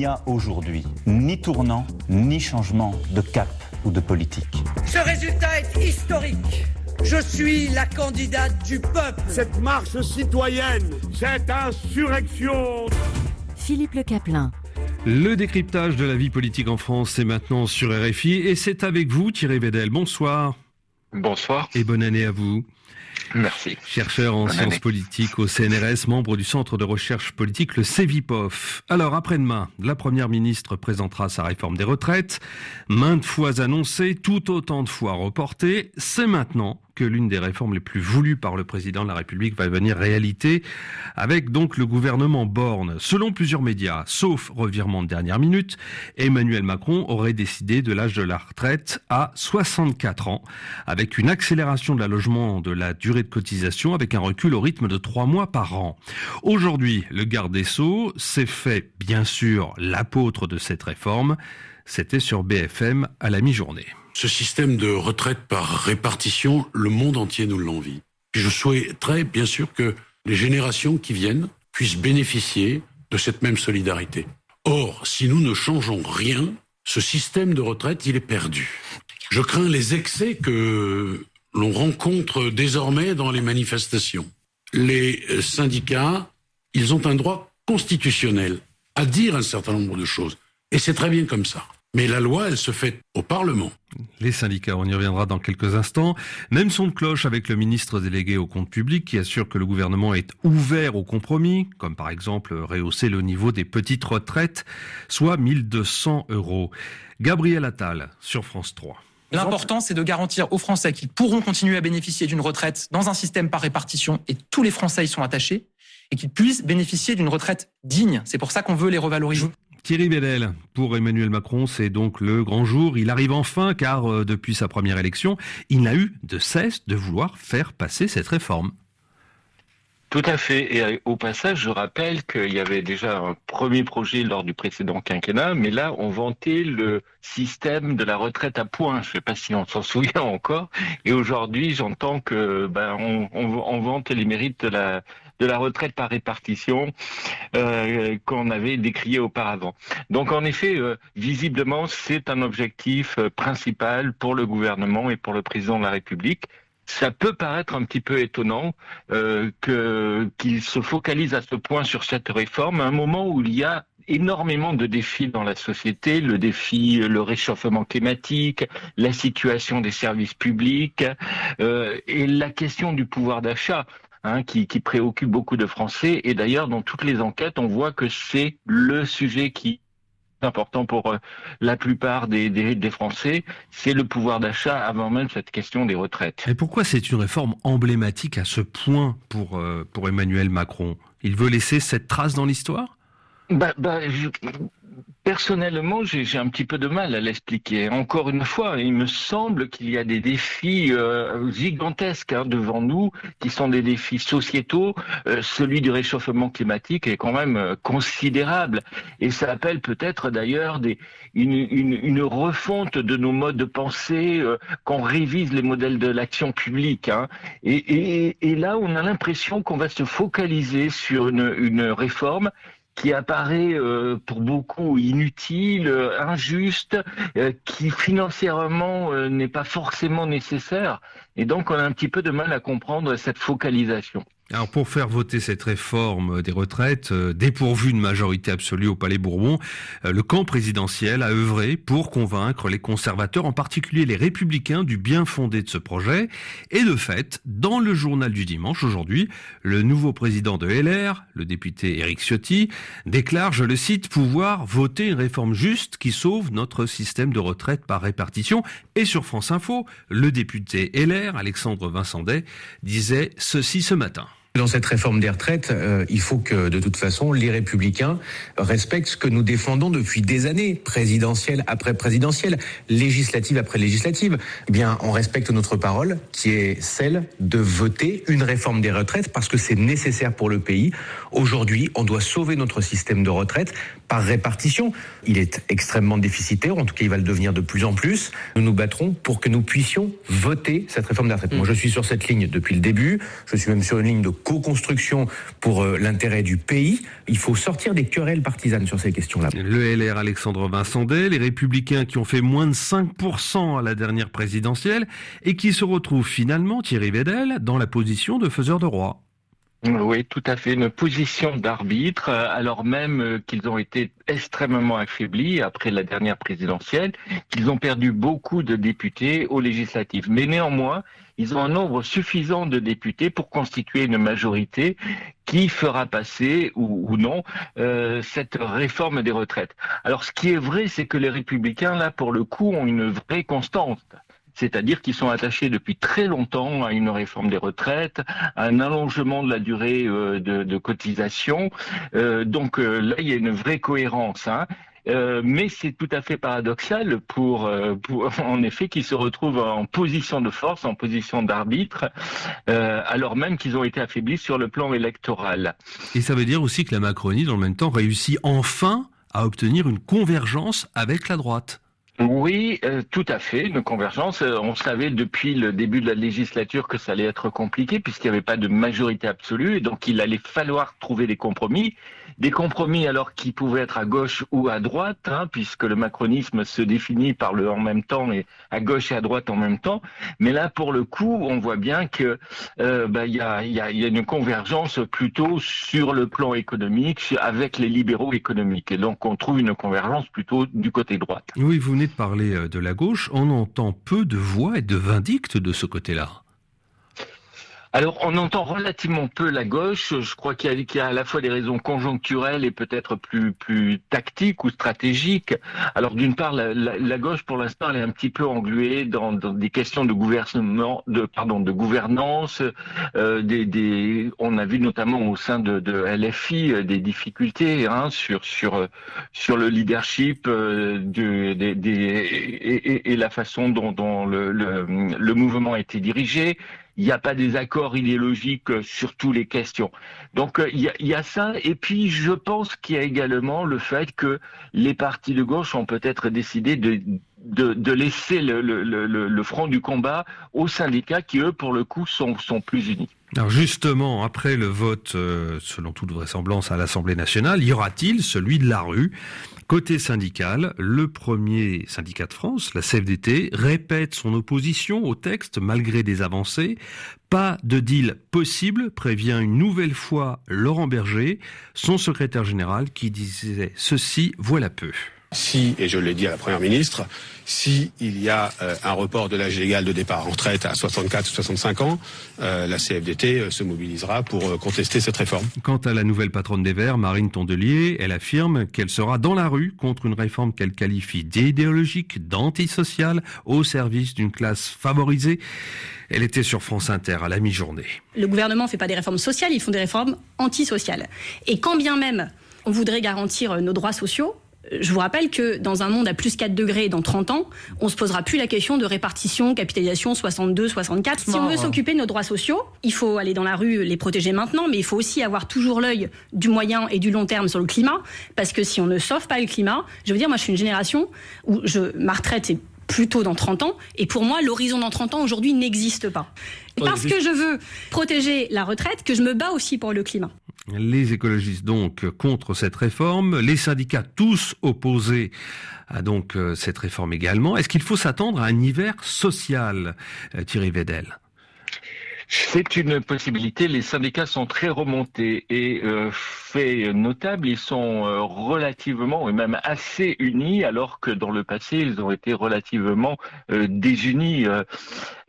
n'y a aujourd'hui ni tournant, ni changement de cap ou de politique. Ce résultat est historique. Je suis la candidate du peuple. Cette marche citoyenne, cette insurrection. Philippe Le Caplin. Le décryptage de la vie politique en France, c'est maintenant sur RFI et c'est avec vous Thierry Vedel. Bonsoir. Bonsoir. Et bonne année à vous. Merci. Chercheur en sciences politiques au CNRS, membre du Centre de recherche politique, le CEVIPOF. Alors, après-demain, la Première ministre présentera sa réforme des retraites. Maintes fois annoncée, tout autant de fois reportée. C'est maintenant que l'une des réformes les plus voulues par le président de la République va devenir réalité, avec donc le gouvernement Borne. Selon plusieurs médias, sauf revirement de dernière minute, Emmanuel Macron aurait décidé de l'âge de la retraite à 64 ans, avec une accélération de l'allogement de la durée de cotisation, avec un recul au rythme de trois mois par an. Aujourd'hui, le garde des Sceaux s'est fait, bien sûr, l'apôtre de cette réforme. C'était sur BFM à la mi-journée. Ce système de retraite par répartition, le monde entier nous l'envie. je souhaiterais bien sûr que les générations qui viennent puissent bénéficier de cette même solidarité. Or, si nous ne changeons rien, ce système de retraite, il est perdu. Je crains les excès que l'on rencontre désormais dans les manifestations. Les syndicats, ils ont un droit constitutionnel à dire un certain nombre de choses. Et c'est très bien comme ça. Mais la loi, elle se fait au Parlement. Les syndicats, on y reviendra dans quelques instants. Même son de cloche avec le ministre délégué au compte public qui assure que le gouvernement est ouvert au compromis, comme par exemple rehausser le niveau des petites retraites, soit 1200 euros. Gabriel Attal sur France 3. L'important, c'est de garantir aux Français qu'ils pourront continuer à bénéficier d'une retraite dans un système par répartition et tous les Français y sont attachés et qu'ils puissent bénéficier d'une retraite digne. C'est pour ça qu'on veut les revaloriser. Thierry Bellel, pour Emmanuel Macron, c'est donc le grand jour. Il arrive enfin car euh, depuis sa première élection, il n'a eu de cesse de vouloir faire passer cette réforme. Tout à fait. Et euh, au passage, je rappelle qu'il y avait déjà un premier projet lors du précédent quinquennat, mais là, on vantait le système de la retraite à points. Je ne sais pas si on s'en souvient encore. Et aujourd'hui, j'entends que ben on, vante les mérites de la de la retraite par répartition euh, qu'on avait décrié auparavant. Donc en effet, euh, visiblement, c'est un objectif euh, principal pour le gouvernement et pour le président de la République ça peut paraître un petit peu étonnant euh, qu'il se focalise à ce point sur cette réforme à un moment où il y a énormément de défis dans la société, le défi, le réchauffement climatique, la situation des services publics et la question du pouvoir d'achat. Hein, qui, qui préoccupe beaucoup de Français. Et d'ailleurs, dans toutes les enquêtes, on voit que c'est le sujet qui important pour euh, la plupart des, des, Français, c'est le pouvoir d'achat avant même cette question des retraites. Et pourquoi c'est une réforme emblématique à ce point pour, euh, pour Emmanuel Macron? Il veut laisser cette trace dans l'histoire? Bah, bah, Personnellement, j'ai un petit peu de mal à l'expliquer. Encore une fois, il me semble qu'il y a des défis euh, gigantesques hein, devant nous, qui sont des défis sociétaux. Euh, celui du réchauffement climatique est quand même euh, considérable, et ça appelle peut-être d'ailleurs une, une, une, refonte de nos modes de pensée, qu'on révise les modèles de l'action publique. Hein. Et, et, et, là, on a l'impression qu'on va se focaliser sur une, une réforme qui apparaît euh, pour beaucoup inutile, euh, injuste, euh, qui financièrement n'est pas forcément nécessaire. Et donc on a un petit peu de mal à comprendre cette focalisation. Alors pour faire voter cette réforme des retraites, euh, dépourvue de majorité absolue au Palais Bourbon, euh, le camp présidentiel a œuvré pour convaincre les conservateurs, en particulier les républicains, du bien fondé de ce projet. Et de fait, dans le journal du dimanche aujourd'hui, le nouveau président de LR, le député Éric Ciotti, déclare, je le cite, pouvoir voter une réforme juste qui sauve notre système de retraite par répartition. Et sur France Info, le député LR, Alexandre Vincendet, disait ceci ce matin. Dans cette réforme des retraites, euh, il faut que, de toute façon, les républicains respectent ce que nous défendons depuis des années, présidentielle après présidentielle, législative après législative. Eh bien, on respecte notre parole, qui est celle de voter une réforme des retraites parce que c'est nécessaire pour le pays. Aujourd'hui, on doit sauver notre système de retraite par répartition. Il est extrêmement déficitaire, en tout cas il va le devenir de plus en plus. Nous nous battrons pour que nous puissions voter cette réforme des retraites. Moi je suis sur cette ligne depuis le début, je suis même sur une ligne de co-construction pour euh, l'intérêt du pays. Il faut sortir des querelles partisanes sur ces questions-là. Le LR Alexandre Vincent les républicains qui ont fait moins de 5% à la dernière présidentielle et qui se retrouvent finalement, Thierry Vedel, dans la position de faiseur de roi. Oui, tout à fait. Une position d'arbitre, euh, alors même euh, qu'ils ont été extrêmement affaiblis après la dernière présidentielle, qu'ils ont perdu beaucoup de députés aux législatives. Mais néanmoins, ils ont un nombre suffisant de députés pour constituer une majorité qui fera passer ou, non euh, cette réforme des retraites. Alors, ce qui est vrai, c'est que les républicains, là, pour le coup, ont une vraie constante c'est-à-dire qu'ils sont attachés depuis très longtemps à une réforme des retraites, à un allongement de la durée euh, de, cotisation. Euh, donc euh, là, il y a une vraie cohérence. Hein. mais c'est tout à fait paradoxal pour, en effet, qu'ils se retrouvent en position de force, en position d'arbitre, alors même qu'ils ont été affaiblis sur le plan électoral. Et ça veut dire aussi que la Macronie, dans le même temps, réussit enfin à obtenir une convergence avec la droite. Oui, euh, tout à fait, une convergence. Euh, on savait depuis le début de la législature que ça allait être compliqué puisqu'il n'y avait pas de majorité absolue et donc il allait falloir trouver des compromis. Des compromis alors qui pouvaient être à gauche ou à droite, hein, puisque le macronisme se définit par le en même temps et à gauche et à droite en même temps. Mais là, pour le coup, on voit bien que euh, bah, y, a, une convergence plutôt sur le plan économique avec les libéraux économiques. Et donc on trouve une convergence plutôt du côté droite. Parler euh, de la gauche. On entend peu de voix et de vindictes de ce côté-là. Alors, on entend relativement peu la gauche. Je crois qu'il y, a à la fois des raisons conjoncturelles et peut-être plus plus tactiques ou stratégiques. Alors, d'une part, la, gauche, pour l'instant, elle est un petit peu engluée dans, des questions de gouvernement, de pardon, de gouvernance. Euh, on a vu notamment au sein de, de LFI euh, des difficultés hein, sur sur sur le leadership euh, et, la façon dont, le mouvement a été dirigé il n'y a pas des accords idéologiques sur toutes les questions. Donc euh, il y, a, ça, et puis je pense qu'il y a également le fait que les partis de gauche ont peut-être décidé de, de, laisser le, front du combat aux syndicats qui, eux, pour le coup, sont, sont plus unis. Alors justement, après le vote, euh, selon toute vraisemblance, à l'Assemblée nationale, y aura-t-il celui de la rue? Côté syndical, le premier syndicat de France, la CFDT, répète son opposition au texte malgré des avancées. Pas de deal possible, prévient une nouvelle fois Laurent Berger, son secrétaire général, qui disait ceci voilà peu. Si, et je l'ai dit à la Première ministre, si il y a euh, un report de l'âge légal de départ en retraite à 64 ou 65 ans, euh, la CFDT euh, se mobilisera pour contester cette réforme. Quant à la nouvelle patronne des Verts, Marine Tondelier, elle affirme qu'elle sera dans la rue contre une réforme qu'elle qualifie d'idéologique, d'antisociale, au service d'une classe favorisée. Elle était sur France Inter à la mi-journée. Le gouvernement ne fait pas des réformes sociales, ils font des réformes antisociales. Et quand bien même on voudrait garantir nos droits sociaux, je vous rappelle que dans un monde à plus 4 degrés dans 30 ans, on se posera plus la question de répartition, capitalisation 62, 64. Si on veut s'occuper de nos droits sociaux, il faut aller dans la rue les protéger maintenant, mais il faut aussi avoir toujours l'œil du moyen et du long terme sur le climat, parce que si on ne sauve pas le climat, je veux dire, moi je suis une génération où je, ma retraite est plutôt dans 30 ans. Et pour moi, l'horizon dans 30 ans aujourd'hui n'existe pas. Parce que je veux protéger la retraite, que je me bats aussi pour le climat. Les écologistes donc contre cette réforme, les syndicats tous opposés à donc euh, cette réforme également. Est-ce qu'il faut s'attendre à un hiver social, euh, Thierry Vedel? C'est une possibilité. Les syndicats sont très remontés et euh, fait notable, ils sont relativement et même assez unis, alors que dans le passé ils ont été relativement désunis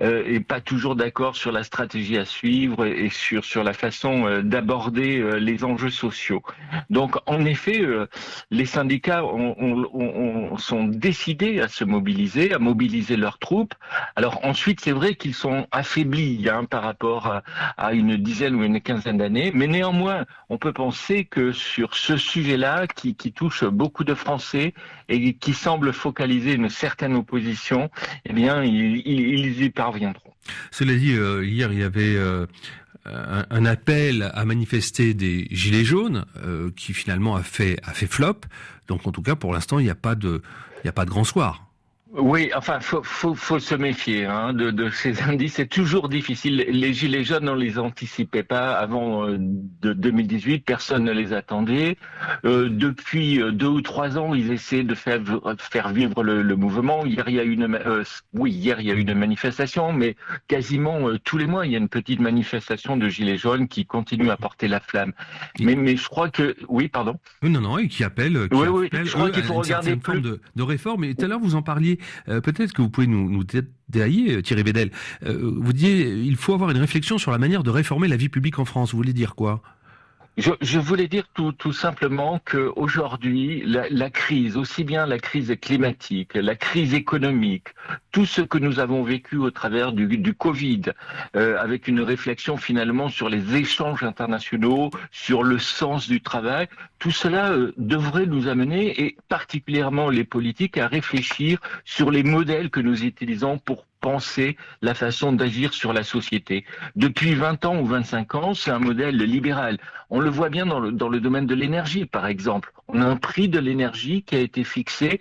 euh, et pas toujours d'accord sur la stratégie à suivre et sur sur la façon d'aborder les enjeux sociaux. Donc en effet, les syndicats ont, sont décidés à se mobiliser, à mobiliser leurs troupes. Alors ensuite, c'est vrai qu'ils sont affaiblis hein, par rapport à, une dizaine ou une quinzaine d'années, mais néanmoins, on peut penser que sur ce sujet-là, qui, touche beaucoup de Français et qui semble focaliser une certaine opposition, eh bien, ils, y Cela dit, euh, hier, il y avait... Euh, un, appel à manifester des gilets jaunes qui finalement a fait a fait flop. Donc en tout cas pour l'instant il n'y a a pas de grand soir. Oui, enfin, faut, faut, faut se méfier hein, de, de, ces indices. C'est toujours difficile. Les gilets jaunes, on les anticipait pas avant euh, de 2018. Personne ne les attendait. Euh, depuis euh, deux ou trois ans, ils essaient de faire, faire vivre le, le mouvement. Hier, il y a une, euh, oui, hier, il y a une manifestation, mais quasiment tous les mois, il y a une petite manifestation de gilets jaunes qui continue à porter la flamme. Mais, mais je crois que, oui, pardon. Non, non, et qui appelle, qui oui, oui, je crois qu'il faut regarder plus... de, de réforme. Et tout à l'heure, vous en parliez euh, peut-être que vous pouvez nous, nous détailler, euh, Thierry Bédel. Euh, vous disiez, il faut avoir une réflexion sur la manière de réformer la vie publique en France. Vous voulez dire quoi? Je, voulais dire tout, simplement que aujourd'hui, la, la, crise, aussi bien la crise climatique, la crise économique, tout ce que nous avons vécu au travers du, du Covid, euh, avec une réflexion finalement sur les échanges internationaux, sur le sens du travail, tout cela euh, devrait nous amener, et particulièrement les politiques, à réfléchir sur les modèles que nous utilisons pour penser la façon d'agir sur la société. Depuis 20 ans ou 25 ans, c'est un modèle libéral. On le voit bien dans le, dans le domaine de l'énergie, par exemple. On a un prix de l'énergie qui a été fixé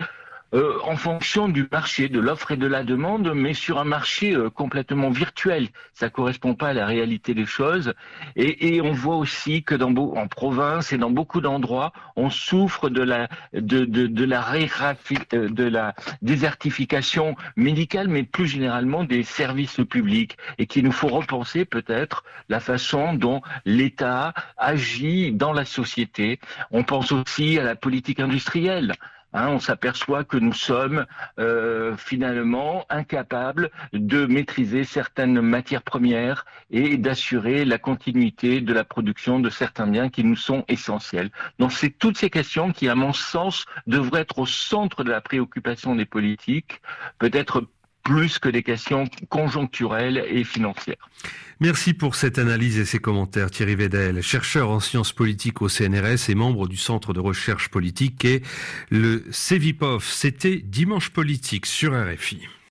euh, en fonction du marché, de l'offre et de la demande, mais sur un marché euh, complètement virtuel. Ça correspond pas à la réalité des choses. Et, et on voit aussi que dans en province et dans beaucoup d'endroits, on souffre de la de, de, de la euh, de la désertification médicale, mais plus généralement des services publics, et qu'il nous faut repenser peut-être la façon dont l'État agit dans la société. On pense aussi à la politique industrielle. Hein, on s'aperçoit que nous sommes euh, finalement incapables de maîtriser certaines matières premières et d'assurer la continuité de la production de certains biens qui nous sont essentiels. Donc c'est toutes ces questions qui, à mon sens, devraient être au centre de la préoccupation des politiques, peut-être plus que des questions conjoncturelles et financières. Merci pour cette analyse et ces commentaires, Thierry Vedel, chercheur en sciences politiques au CNRS et membre du Centre de recherche politique et le CEVIPOF. C'était Dimanche politique sur RFI.